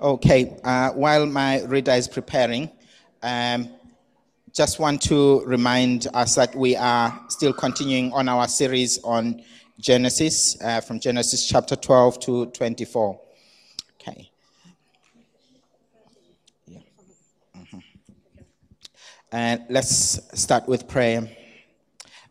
Okay, uh, while my reader is preparing, um, just want to remind us that we are still continuing on our series on Genesis, uh, from Genesis chapter 12 to 24. Okay. Yeah. Mm-hmm. And let's start with prayer.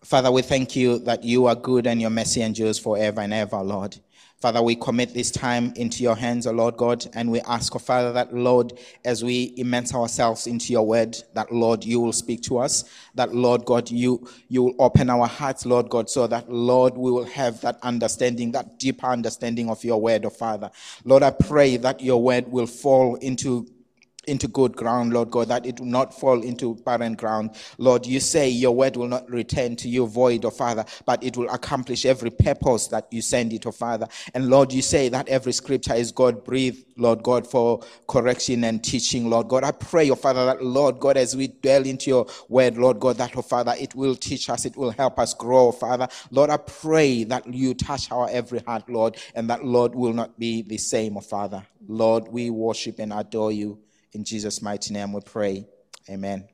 Father, we thank you that you are good and your mercy endures forever and ever, Lord. Father, we commit this time into your hands, O Lord God, and we ask, O Father, that Lord, as we immerse ourselves into your word, that Lord, you will speak to us, that Lord God, you, you will open our hearts, Lord God, so that Lord, we will have that understanding, that deeper understanding of your word, O Father. Lord, I pray that your word will fall into into good ground, Lord God, that it will not fall into barren ground. Lord, you say your word will not return to you void, oh Father, but it will accomplish every purpose that you send it, oh Father. And Lord, you say that every scripture is God breathed, Lord God, for correction and teaching, Lord God. I pray, oh Father, that Lord God, as we dwell into your word, Lord God, that, oh Father, it will teach us, it will help us grow, Father. Lord, I pray that you touch our every heart, Lord, and that, Lord, will not be the same, oh Father. Lord, we worship and adore you. In Jesus' mighty name we pray. Amen.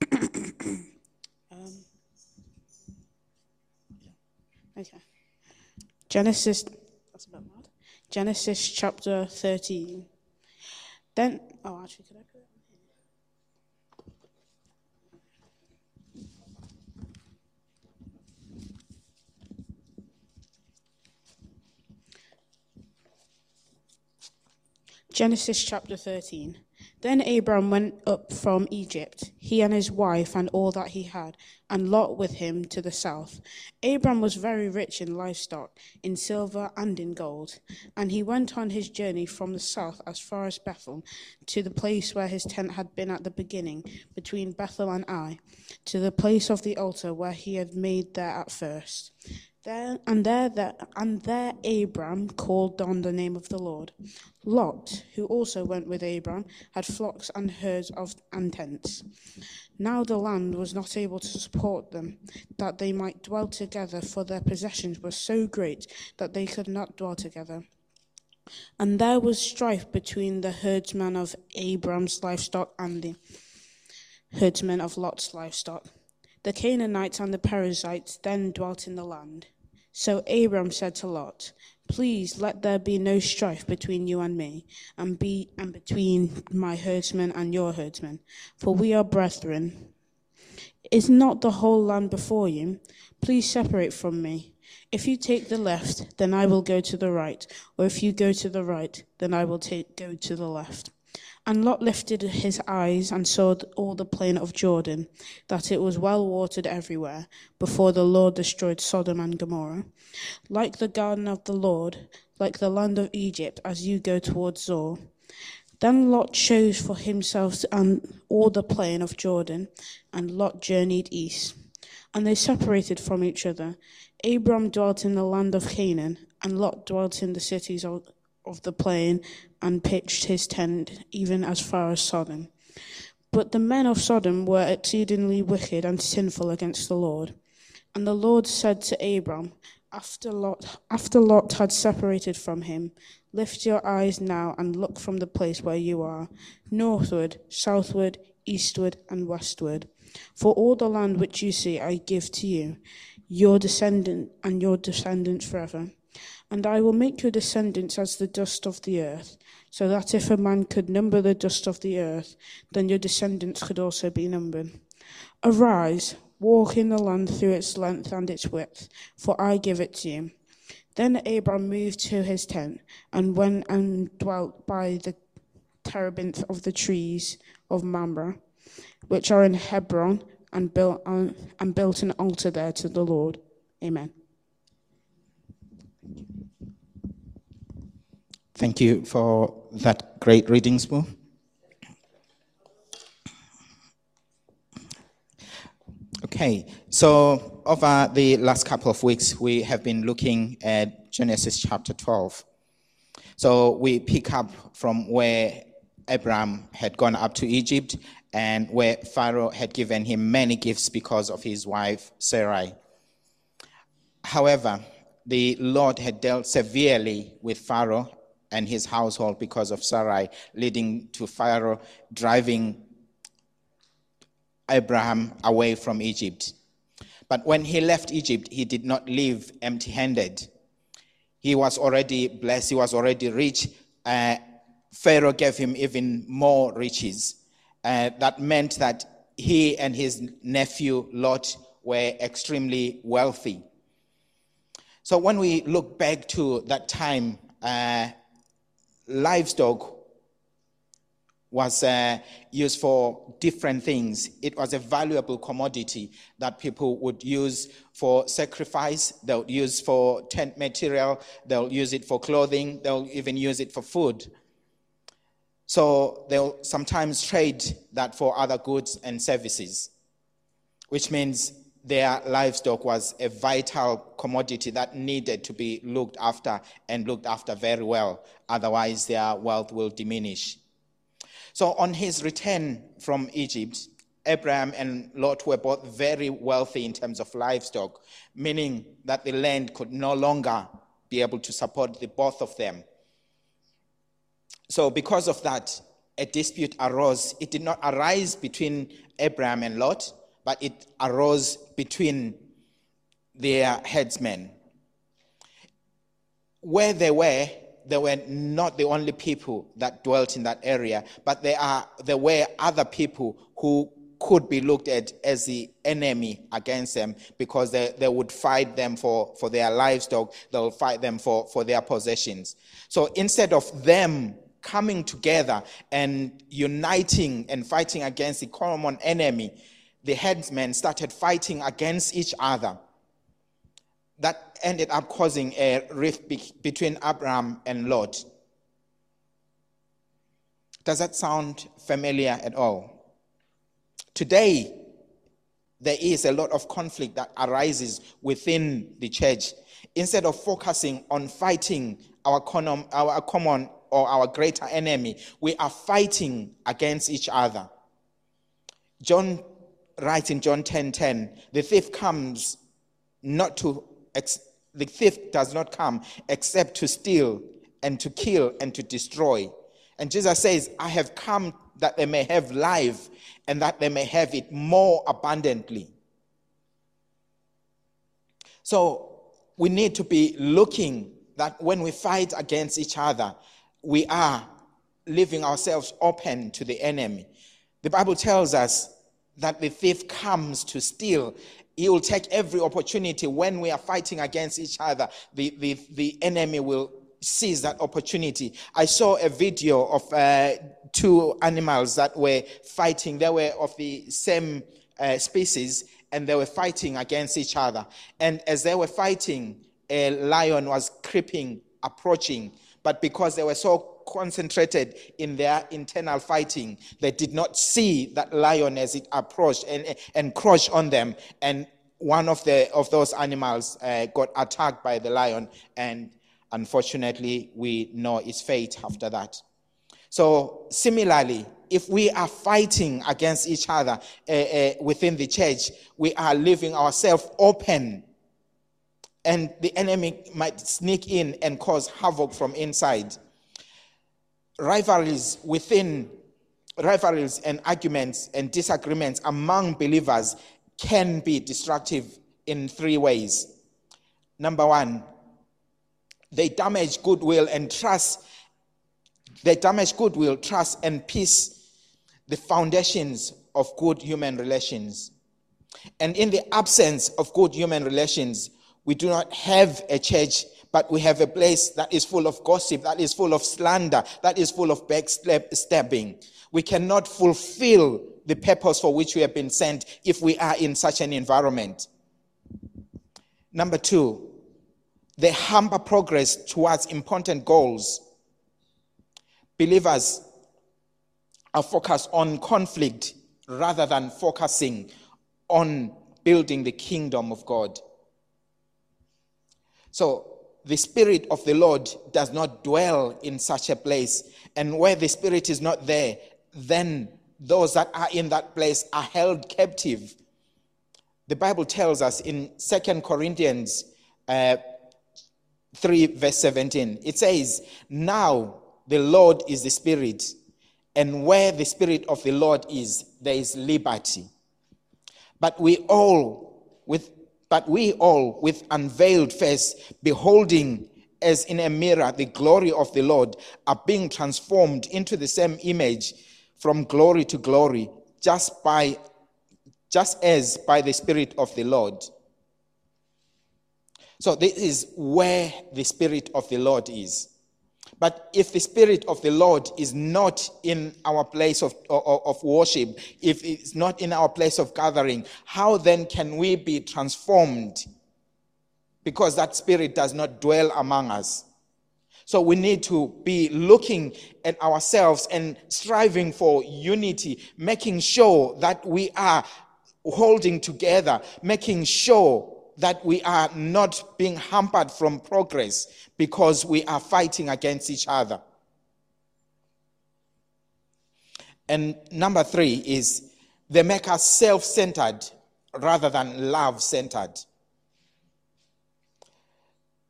um, okay. Genesis, that's a bit mad. Genesis chapter 13. Then, oh, actually, could I Genesis chapter 13. Then Abram went up from Egypt, he and his wife and all that he had, and Lot with him to the south. Abram was very rich in livestock, in silver and in gold. And he went on his journey from the south as far as Bethel, to the place where his tent had been at the beginning, between Bethel and Ai, to the place of the altar where he had made there at first. There and there, there and there Abram called on the name of the Lord. Lot, who also went with Abram, had flocks and herds of and tents. Now the land was not able to support them, that they might dwell together, for their possessions were so great that they could not dwell together. And there was strife between the herdsmen of Abram's livestock and the herdsmen of Lot's livestock. The Canaanites and the Perizzites then dwelt in the land. So Abram said to Lot, Please let there be no strife between you and me, and be and between my herdsmen and your herdsmen, for we are brethren. Is not the whole land before you? Please separate from me. If you take the left, then I will go to the right, or if you go to the right, then I will take, go to the left. And Lot lifted his eyes and saw all the plain of Jordan, that it was well watered everywhere, before the Lord destroyed Sodom and Gomorrah. Like the garden of the Lord, like the land of Egypt, as you go towards Zoar. Then Lot chose for himself and all the plain of Jordan, and Lot journeyed east. And they separated from each other. Abram dwelt in the land of Canaan, and Lot dwelt in the cities of, of the plain and pitched his tent even as far as Sodom. But the men of Sodom were exceedingly wicked and sinful against the Lord. And the Lord said to Abram, after Lot, after Lot had separated from him, Lift your eyes now and look from the place where you are, northward, southward, eastward, and westward. For all the land which you see I give to you, your descendant and your descendants forever. And I will make your descendants as the dust of the earth, so that if a man could number the dust of the earth, then your descendants could also be numbered. Arise, walk in the land through its length and its width, for I give it to you. Then Abram moved to his tent and went and dwelt by the terebinth of the trees of Mamre, which are in Hebron, and built, and built an altar there to the Lord. Amen. Thank you for that great reading, Spoo. Okay, so over the last couple of weeks, we have been looking at Genesis chapter 12. So we pick up from where Abraham had gone up to Egypt and where Pharaoh had given him many gifts because of his wife Sarai. However, the Lord had dealt severely with Pharaoh and his household because of Sarai, leading to Pharaoh driving Abraham away from Egypt. But when he left Egypt, he did not leave empty handed. He was already blessed, he was already rich. Uh, Pharaoh gave him even more riches. Uh, that meant that he and his nephew Lot were extremely wealthy. So when we look back to that time, uh, livestock was uh, used for different things. It was a valuable commodity that people would use for sacrifice, they'll use for tent material, they'll use it for clothing, they'll even use it for food. So they'll sometimes trade that for other goods and services, which means their livestock was a vital commodity that needed to be looked after and looked after very well. Otherwise, their wealth will diminish. So, on his return from Egypt, Abraham and Lot were both very wealthy in terms of livestock, meaning that the land could no longer be able to support the both of them. So, because of that, a dispute arose. It did not arise between Abraham and Lot, but it arose between their headsmen. Where they were, they were not the only people that dwelt in that area, but there, are, there were other people who could be looked at as the enemy against them because they, they would fight them for, for their livestock, they will fight them for, for their possessions. So instead of them coming together and uniting and fighting against the common enemy, the headsmen started fighting against each other that ended up causing a rift be- between Abraham and Lot. Does that sound familiar at all? Today, there is a lot of conflict that arises within the church. Instead of focusing on fighting our, common, our common or our greater enemy, we are fighting against each other. John writes in John 10:10, 10, 10, the thief comes not to the thief does not come except to steal and to kill and to destroy. And Jesus says, I have come that they may have life and that they may have it more abundantly. So we need to be looking that when we fight against each other, we are leaving ourselves open to the enemy. The Bible tells us that the thief comes to steal he will take every opportunity when we are fighting against each other. The, the, the enemy will seize that opportunity. I saw a video of uh, two animals that were fighting. They were of the same uh, species and they were fighting against each other. And as they were fighting, a lion was creeping, approaching. But because they were so concentrated in their internal fighting. They did not see that lion as it approached and, and crushed on them. And one of, the, of those animals uh, got attacked by the lion, and unfortunately, we know its fate after that. So, similarly, if we are fighting against each other uh, uh, within the church, we are leaving ourselves open, and the enemy might sneak in and cause havoc from inside rivalries within rivalries and arguments and disagreements among believers can be destructive in three ways. Number one, they damage goodwill and trust. They damage goodwill, trust, and peace, the foundations of good human relations. And in the absence of good human relations, we do not have a church but we have a place that is full of gossip, that is full of slander, that is full of backstabbing. We cannot fulfill the purpose for which we have been sent if we are in such an environment. Number two, they hamper progress towards important goals. Believers are focused on conflict rather than focusing on building the kingdom of God. So, the Spirit of the Lord does not dwell in such a place. And where the Spirit is not there, then those that are in that place are held captive. The Bible tells us in Second Corinthians uh, 3, verse 17. It says, Now the Lord is the Spirit, and where the Spirit of the Lord is, there is liberty. But we all, with but we all, with unveiled face, beholding as in a mirror the glory of the Lord, are being transformed into the same image from glory to glory, just by just as by the Spirit of the Lord. So this is where the Spirit of the Lord is. But if the Spirit of the Lord is not in our place of, of, of, worship, if it's not in our place of gathering, how then can we be transformed? Because that Spirit does not dwell among us. So we need to be looking at ourselves and striving for unity, making sure that we are holding together, making sure that we are not being hampered from progress because we are fighting against each other. And number three is they make us self centered rather than love centered.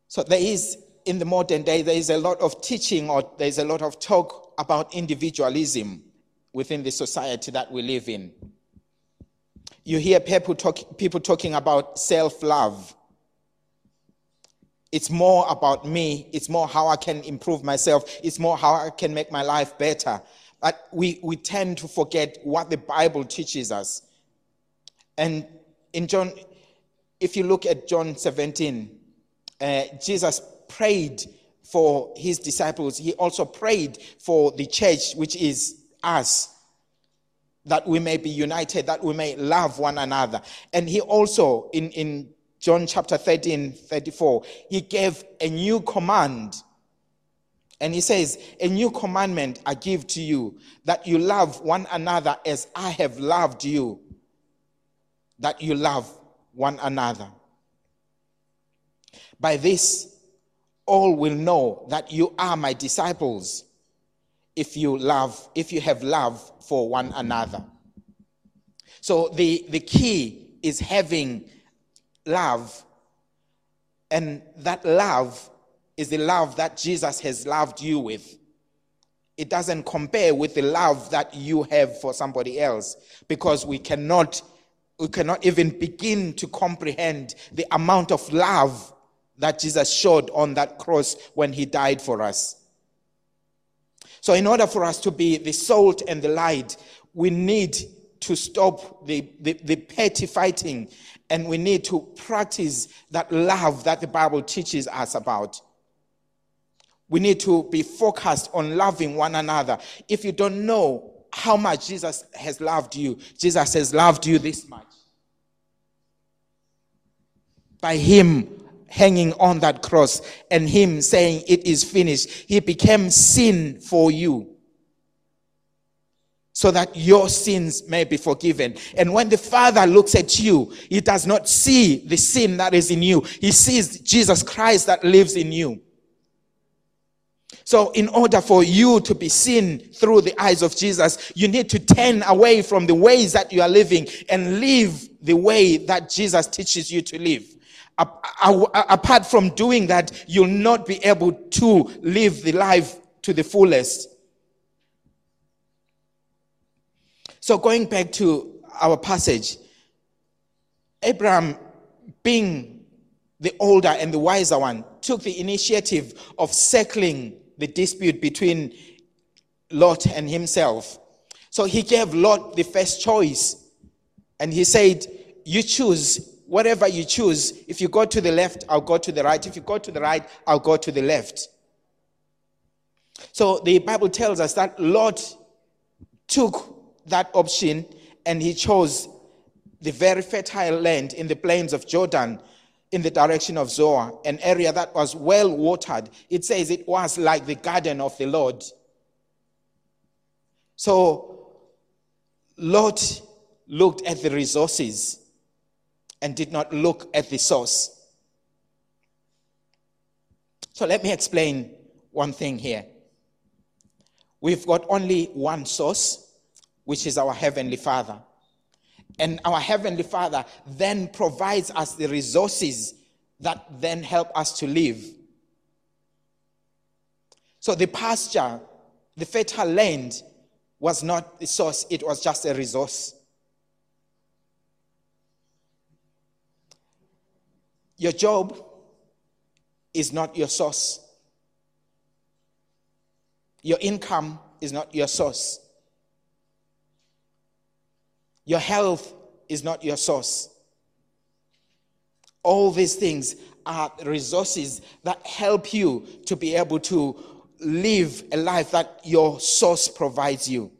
So there is, in the modern day, there is a lot of teaching or there's a lot of talk about individualism within the society that we live in you hear people, talk, people talking about self love. It's more about me. It's more how I can improve myself. It's more how I can make my life better. But we, we tend to forget what the Bible teaches us. And in John, if you look at John 17, uh, Jesus prayed for his disciples. He also prayed for the church, which is us that we may be united, that we may love one another. And he also, in, in John chapter 13, 34, he gave a new command. And he says, A new commandment I give to you, that you love one another as I have loved you, that you love one another. By this, all will know that you are my disciples if you love, if you have love for one another. So the, the key is having love. And that love is the love that Jesus has loved you with. It doesn't compare with the love that you have for somebody else because we cannot we cannot even begin to comprehend the amount of love that Jesus showed on that cross when he died for us. So, in order for us to be the salt and the light, we need to stop the, the, the, petty fighting and we need to practice that love that the Bible teaches us about. We need to be focused on loving one another. If you don't know how much Jesus has loved you, Jesus has loved you this much. By Him hanging on that cross and him saying, It is finished. He became sin for you so that your sins may be forgiven. And when the Father looks at you, he does not see the sin that is in you, he sees Jesus Christ that lives in you. So, in order for you to be seen through the eyes of Jesus, you need to turn away from the ways that you are living and live the way that Jesus teaches you to live apart from doing that, you'll not be able to live the life to the fullest. So, going back to our passage, Abraham, being the older and the wiser one, took the initiative of settling the dispute between Lot and himself. So he gave Lot the first choice. And he said, You choose whatever you choose, if you go to the left, I'll go to the right. If you go to the right, I'll go to the left. So the Bible tells us that Lot took that option and he chose the very fertile land in the plains of Jordan in the direction of Zoar, an area that was well watered. It says it was like the garden of the Lord. So Lot looked at the resources and did not look at the source. So let me explain one thing here. We've got only one source, which is our Heavenly Father. And our Heavenly Father then provides us the resources that then help us to live. So the pasture, the fertile land, was not the source, it was just a resource. Your job is not your source. Your income is not your source. Your health is not your source. All these things are resources that help you to be able to live a life that your source provides you.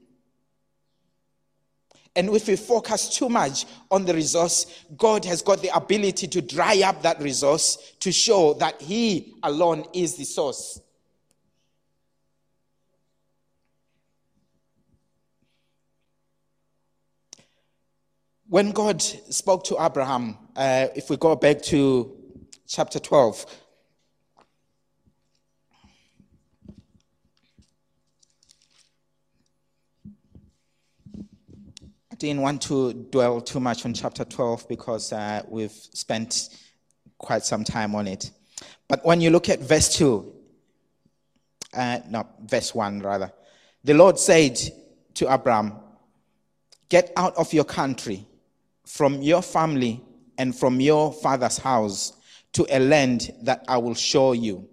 And if we focus too much on the resource, God has got the ability to dry up that resource to show that He alone is the source. When God spoke to Abraham, uh, if we go back to chapter 12, didn't want to dwell too much on chapter 12 because uh, we've spent quite some time on it. But when you look at verse 2, uh, no, verse 1 rather, the Lord said to Abraham, Get out of your country from your family and from your father's house to a land that I will show you.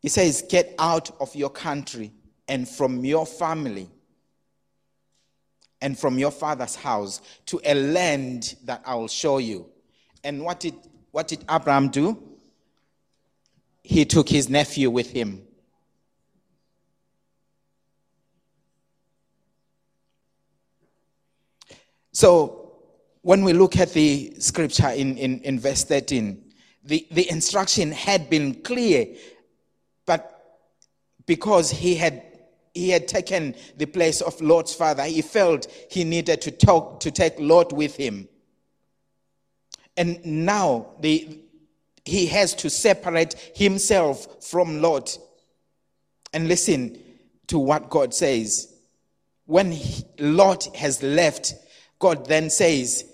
He says, Get out of your country and from your family and from your father's house to a land that I will show you. And what did, what did Abraham do? He took his nephew with him. So when we look at the scripture in, in, in verse 13, the, the instruction had been clear, but because he had he had taken the place of Lot's father, he felt he needed to talk to take Lot with him. And now the, he has to separate himself from Lot. And listen to what God says. When he, Lot has left, God then says,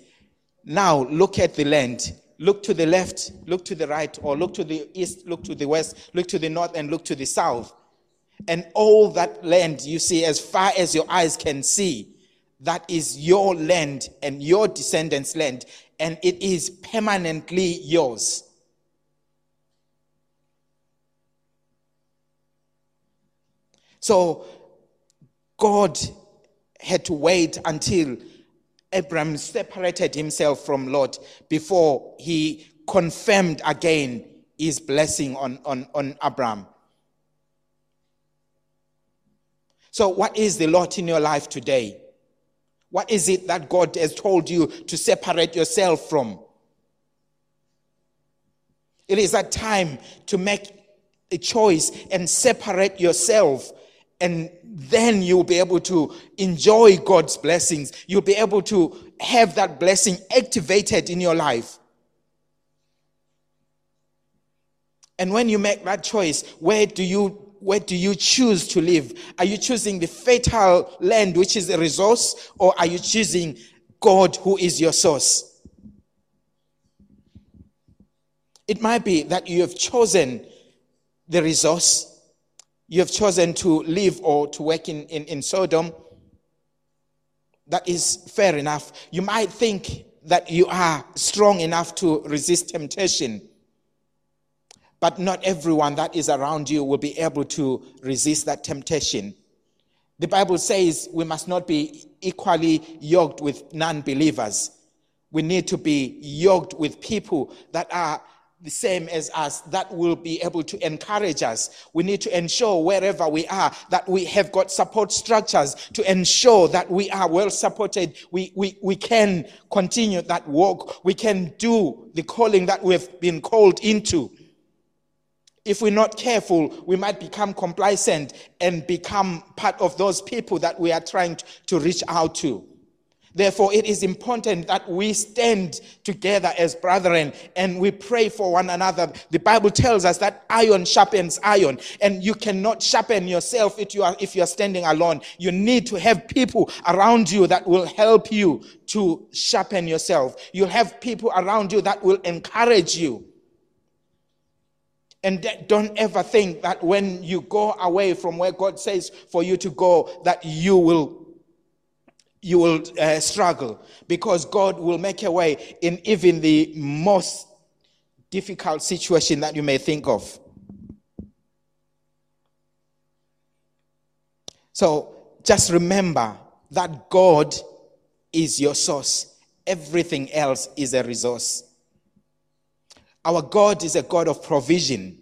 Now look at the land. Look to the left, look to the right, or look to the east, look to the west, look to the north, and look to the south. And all that land you see, as far as your eyes can see, that is your land and your descendants' land, and it is permanently yours. So God had to wait until Abram separated himself from Lot before he confirmed again his blessing on, on, on Abraham. So, what is the Lot in your life today? What is it that God has told you to separate yourself from? It is a time to make a choice and separate yourself and then you'll be able to enjoy God's blessings. You'll be able to have that blessing activated in your life. And when you make that choice, where do you where do you choose to live? Are you choosing the fatal land, which is a resource, or are you choosing God, who is your source? It might be that you have chosen the resource you have chosen to live or to work in, in, in Sodom, that is fair enough. You might think that you are strong enough to resist temptation, but not everyone that is around you will be able to resist that temptation. The Bible says we must not be equally yoked with non believers. We need to be yoked with people that are the same as us that will be able to encourage us. We need to ensure wherever we are that we have got support structures to ensure that we are well supported. We, we, we can continue that walk. We can do the calling that we've been called into. If we're not careful, we might become complacent and become part of those people that we are trying to reach out to. Therefore, it is important that we stand together as brethren and we pray for one another. The Bible tells us that iron sharpens iron, and you cannot sharpen yourself if you are, if you are standing alone. You need to have people around you that will help you to sharpen yourself. You have people around you that will encourage you. And don't ever think that when you go away from where God says for you to go, that you will you will uh, struggle because God will make a way in even the most difficult situation that you may think of. So just remember that God is your source, everything else is a resource. Our God is a God of provision.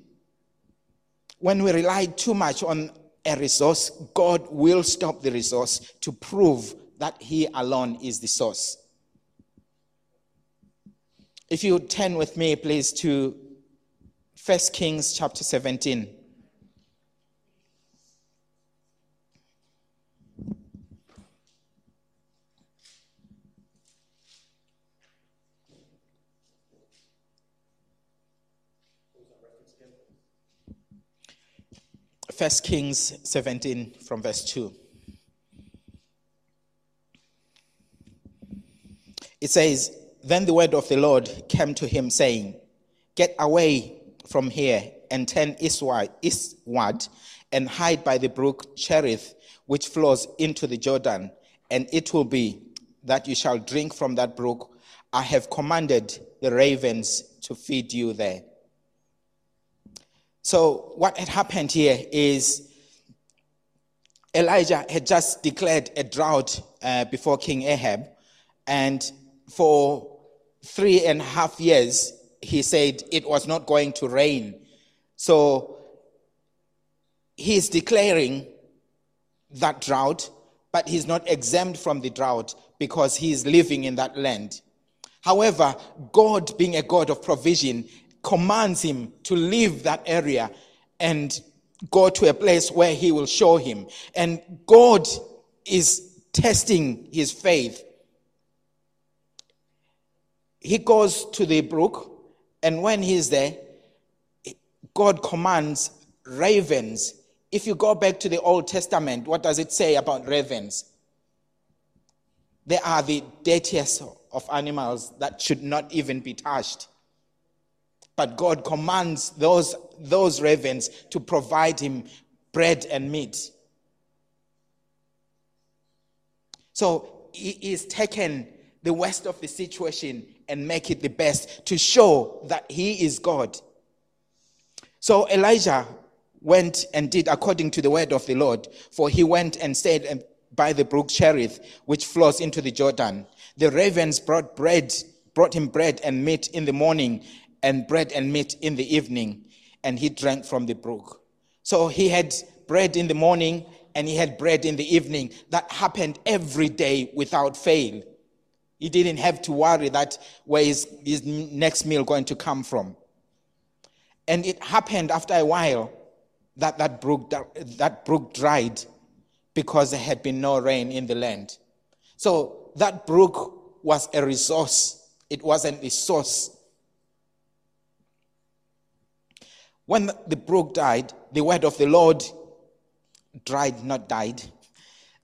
When we rely too much on a resource, God will stop the resource to prove that He alone is the source. If you turn with me, please, to 1 Kings chapter 17. First Kings 17 from verse 2. It says, Then the word of the Lord came to him, saying, Get away from here and turn eastward and hide by the brook Cherith, which flows into the Jordan, and it will be that you shall drink from that brook. I have commanded the ravens to feed you there. So, what had happened here is Elijah had just declared a drought uh, before King Ahab, and for three and a half years, he said it was not going to rain. So, he's declaring that drought, but he's not exempt from the drought because he's living in that land. However, God, being a God of provision, commands him to leave that area and go to a place where he will show him. And God is testing his faith. He goes to the brook, and when he's there, God commands ravens. If you go back to the Old Testament, what does it say about ravens? They are the dirtiest of animals that should not even be touched. But God commands those, those ravens to provide him bread and meat. So he is taken the worst of the situation and make it the best to show that he is God. So Elijah went and did according to the word of the Lord, for he went and stayed by the brook Cherith, which flows into the Jordan. The ravens brought bread, brought him bread and meat in the morning, and bread and meat in the evening, and he drank from the brook. So he had bread in the morning and he had bread in the evening. That happened every day without fail. He didn't have to worry that where is his next meal going to come from. And it happened after a while that that brook, that brook dried because there had been no rain in the land. So that brook was a resource, it wasn't a source. When the brook died, the word of the Lord dried, not died.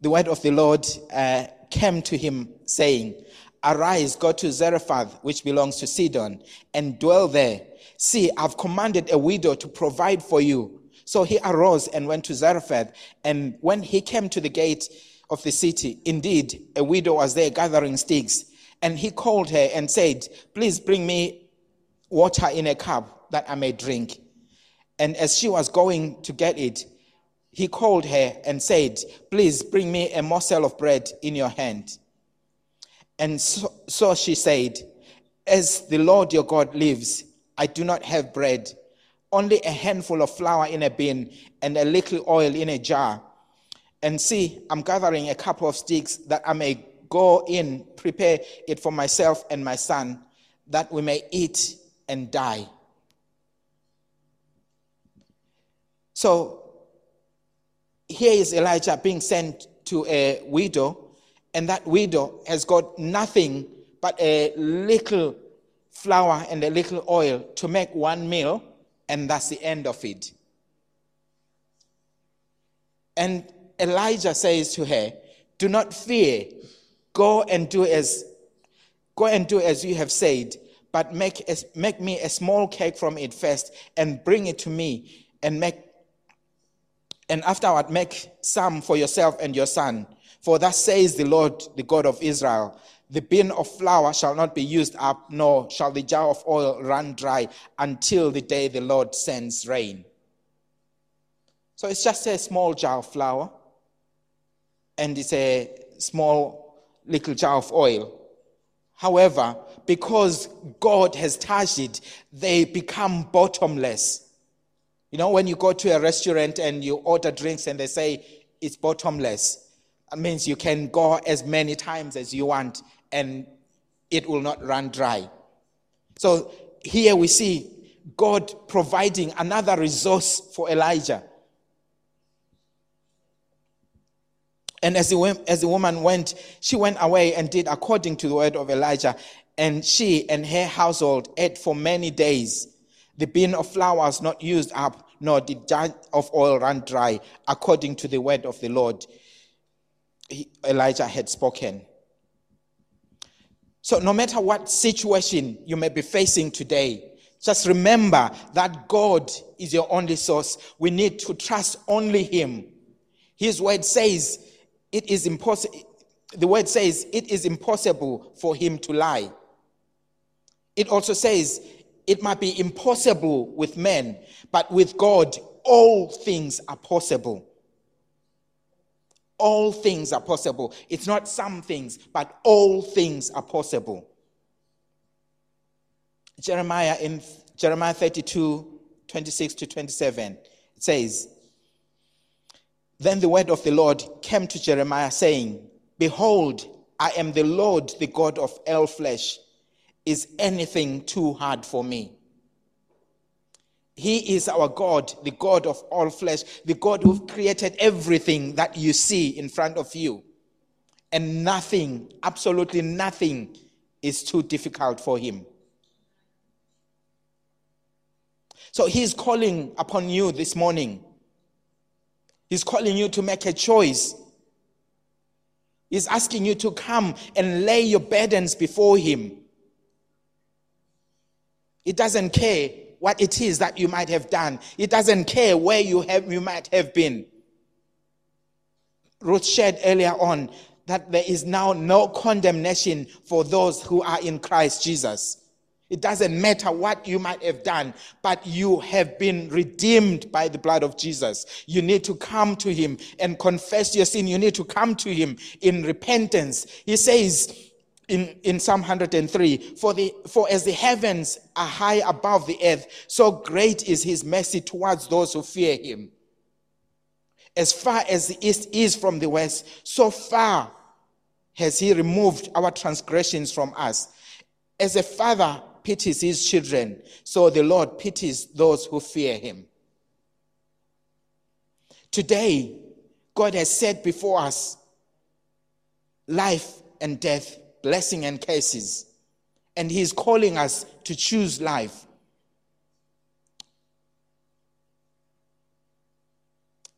The word of the Lord uh, came to him, saying, Arise, go to Zarephath, which belongs to Sidon, and dwell there. See, I've commanded a widow to provide for you. So he arose and went to Zarephath. And when he came to the gate of the city, indeed, a widow was there gathering sticks. And he called her and said, Please bring me water in a cup that I may drink. And as she was going to get it, he called her and said, Please bring me a morsel of bread in your hand. And so, so, she said, As the Lord your God lives, I do not have bread, only a handful of flour in a bin and a little oil in a jar. And see, I'm gathering a couple of sticks that I may go in, prepare it for myself and my son, that we may eat and die. So here is Elijah being sent to a widow, and that widow has got nothing but a little flour and a little oil to make one meal, and that's the end of it. And Elijah says to her, Do not fear, go and do as go and do as you have said, but make, a, make me a small cake from it first and bring it to me and make and afterward make some for yourself and your son. For thus says the Lord, the God of Israel the bin of flour shall not be used up, nor shall the jar of oil run dry until the day the Lord sends rain. So it's just a small jar of flour, and it's a small little jar of oil. However, because God has touched it, they become bottomless. You know, when you go to a restaurant and you order drinks and they say it's bottomless, that means you can go as many times as you want and it will not run dry. So here we see God providing another resource for Elijah. And as the, as the woman went, she went away and did according to the word of Elijah. And she and her household ate for many days. The bin of flour was not used up, nor did jar of oil run dry, according to the word of the Lord Elijah had spoken. So, no matter what situation you may be facing today, just remember that God is your only source. We need to trust only Him. His word says it is impossible. The word says it is impossible for Him to lie. It also says it might be impossible with men, but with God, all things are possible all things are possible. It's not some things, but all things are possible. Jeremiah in Jeremiah 32, 26 to 27, it says, Then the word of the Lord came to Jeremiah, saying, Behold, I am the Lord, the God of all flesh. Is anything too hard for me? He is our God, the God of all flesh, the God who created everything that you see in front of you. And nothing, absolutely nothing, is too difficult for him. So he's calling upon you this morning. He's calling you to make a choice. He's asking you to come and lay your burdens before him. He doesn't care what it is that you might have done. It doesn't care where you have you might have been. Ruth shared earlier on that there is now no condemnation for those who are in Christ Jesus. It doesn't matter what you might have done, but you have been redeemed by the blood of Jesus. You need to come to Him and confess your sin. You need to come to Him in repentance. He says, in, in Psalm 103 for, the, for as the heavens are high above the earth, so great is his mercy towards those who fear him. As far as the east is from the west, so far has he removed our transgressions from us. As a father pities his children, so the Lord pities those who fear him. Today, God has set before us life and death blessing and curses. And He's calling us to choose life.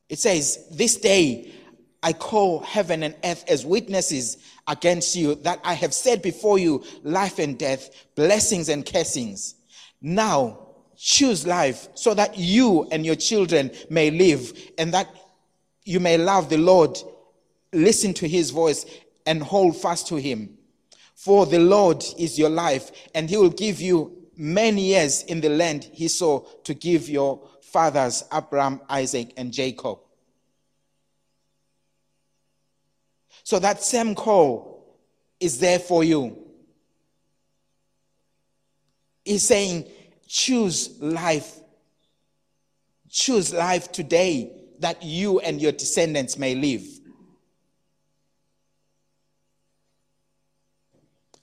It says, This day I call heaven and earth as witnesses against you that I have set before you life and death, blessings and cursings. Now choose life so that you and your children may live and that you may love the Lord, listen to his voice, and hold fast to him. For the Lord is your life, and he will give you many years in the land he saw to give your fathers, Abraham, Isaac, and Jacob. So that same call is there for you. He's saying, choose life. Choose life today that you and your descendants may live.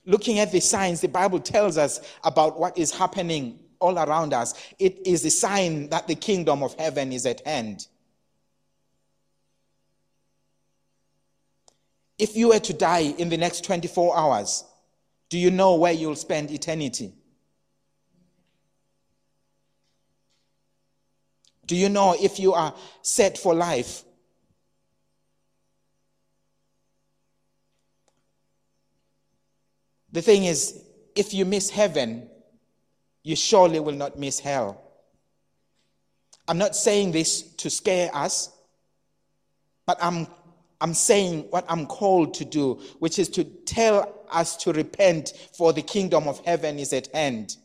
Looking at the signs, the Bible tells us about what is happening all around us. It is a sign that the kingdom of heaven is at hand. If you were to die in the next 24 hours, do you know where you'll spend eternity? Do you know if you are set for life? The thing is, if you miss heaven, you surely will not miss hell. I'm not saying this to scare us, but I'm, I'm saying what I'm called to do, which is to tell us to repent, for the kingdom of heaven is at hand.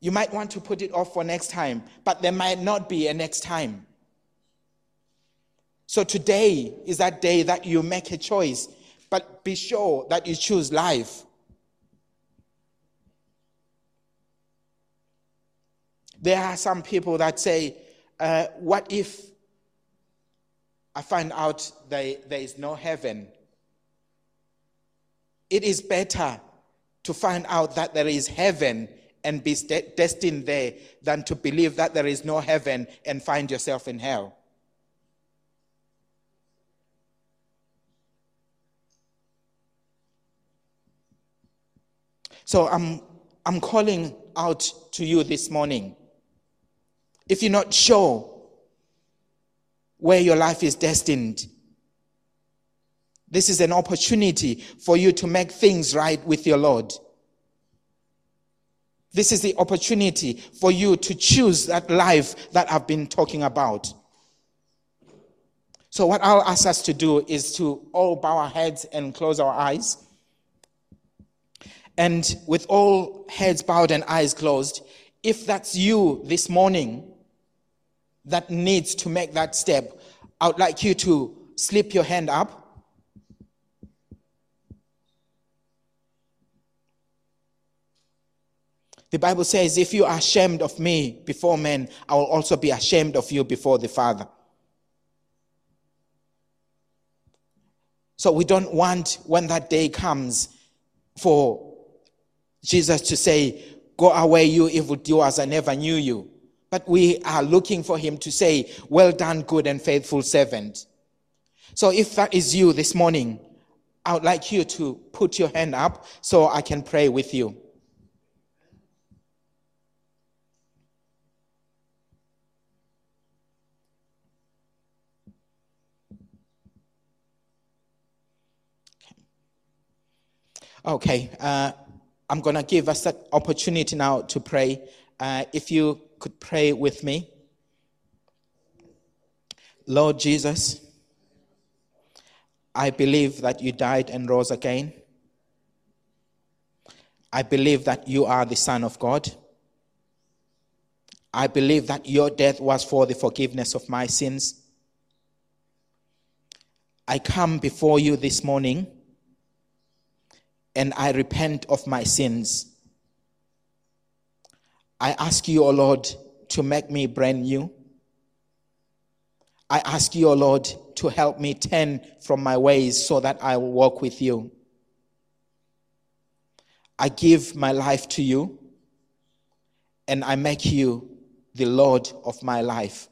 You might want to put it off for next time, but there might not be a next time. So today is that day that you make a choice, but be sure that you choose life. There are some people that say, uh, What if I find out there, there is no heaven? It is better to find out that there is heaven and be destined there than to believe that there is no heaven and find yourself in hell. So I'm, I'm calling out to you this morning if you're not sure where your life is destined, this is an opportunity for you to make things right with your Lord. This is the opportunity for you to choose that life that I've been talking about. So, what I'll ask us to do is to all bow our heads and close our eyes. And with all heads bowed and eyes closed, if that's you this morning, that needs to make that step, I would like you to slip your hand up. The Bible says, If you are ashamed of me before men, I will also be ashamed of you before the Father. So we don't want, when that day comes, for Jesus to say, Go away, you evil evildoers, I never knew you. But we are looking for him to say, Well done, good and faithful servant. So if that is you this morning, I would like you to put your hand up so I can pray with you. Okay, uh, I'm going to give us an opportunity now to pray. Uh, if you could pray with me. Lord Jesus, I believe that you died and rose again. I believe that you are the Son of God. I believe that your death was for the forgiveness of my sins. I come before you this morning and I repent of my sins. I ask you, O oh Lord, to make me brand new. I ask you, O oh Lord, to help me turn from my ways so that I will walk with you. I give my life to you and I make you the Lord of my life.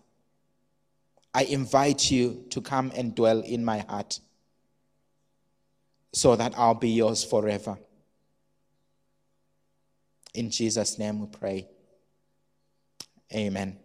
I invite you to come and dwell in my heart so that I'll be yours forever. In Jesus' name we pray. Amen.